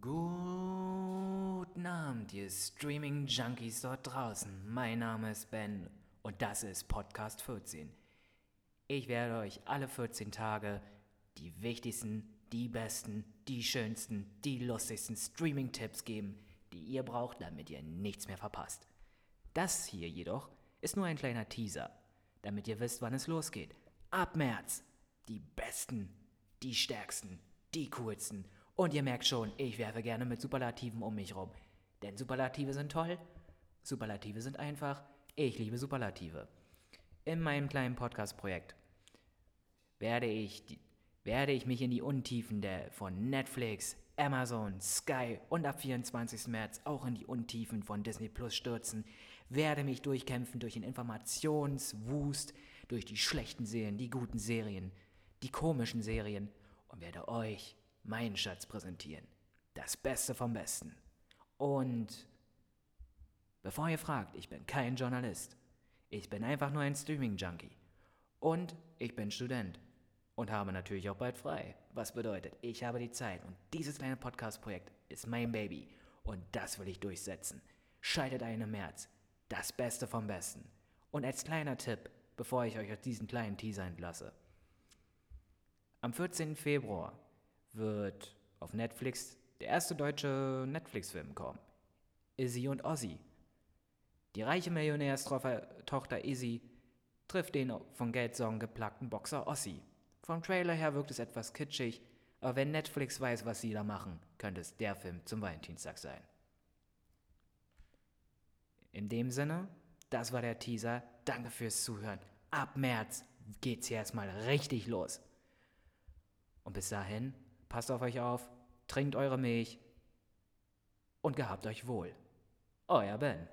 Guten Abend, ihr Streaming-Junkies dort draußen. Mein Name ist Ben und das ist Podcast 14. Ich werde euch alle 14 Tage die wichtigsten, die besten, die schönsten, die lustigsten Streaming-Tipps geben, die ihr braucht, damit ihr nichts mehr verpasst. Das hier jedoch ist nur ein kleiner Teaser, damit ihr wisst, wann es losgeht. Ab März die besten, die stärksten, die coolsten und ihr merkt schon, ich werfe gerne mit Superlativen um mich rum. Denn Superlative sind toll, Superlative sind einfach, ich liebe Superlative. In meinem kleinen Podcast-Projekt werde ich, werde ich mich in die Untiefen der, von Netflix, Amazon, Sky und ab 24. März auch in die Untiefen von Disney Plus stürzen, werde mich durchkämpfen durch den Informationswust, durch die schlechten Serien, die guten Serien, die komischen Serien und werde euch meinen Schatz präsentieren. Das Beste vom Besten. Und bevor ihr fragt, ich bin kein Journalist. Ich bin einfach nur ein Streaming-Junkie. Und ich bin Student. Und habe natürlich auch bald frei. Was bedeutet, ich habe die Zeit. Und dieses kleine Podcast-Projekt ist mein Baby. Und das will ich durchsetzen. Schaltet ein im März. Das Beste vom Besten. Und als kleiner Tipp, bevor ich euch aus diesem kleinen Teaser entlasse. Am 14. Februar wird auf Netflix der erste deutsche Netflix-Film kommen. Izzy und Ozzy. Die reiche Millionärstochter Izzy trifft den von Geldsorgen geplagten Boxer Ozzy. Vom Trailer her wirkt es etwas kitschig, aber wenn Netflix weiß, was sie da machen, könnte es der Film zum Valentinstag sein. In dem Sinne, das war der Teaser. Danke fürs Zuhören. Ab März geht's hier erstmal richtig los. Und bis dahin, passt auf euch auf, trinkt eure Milch und gehabt euch wohl. Euer Ben.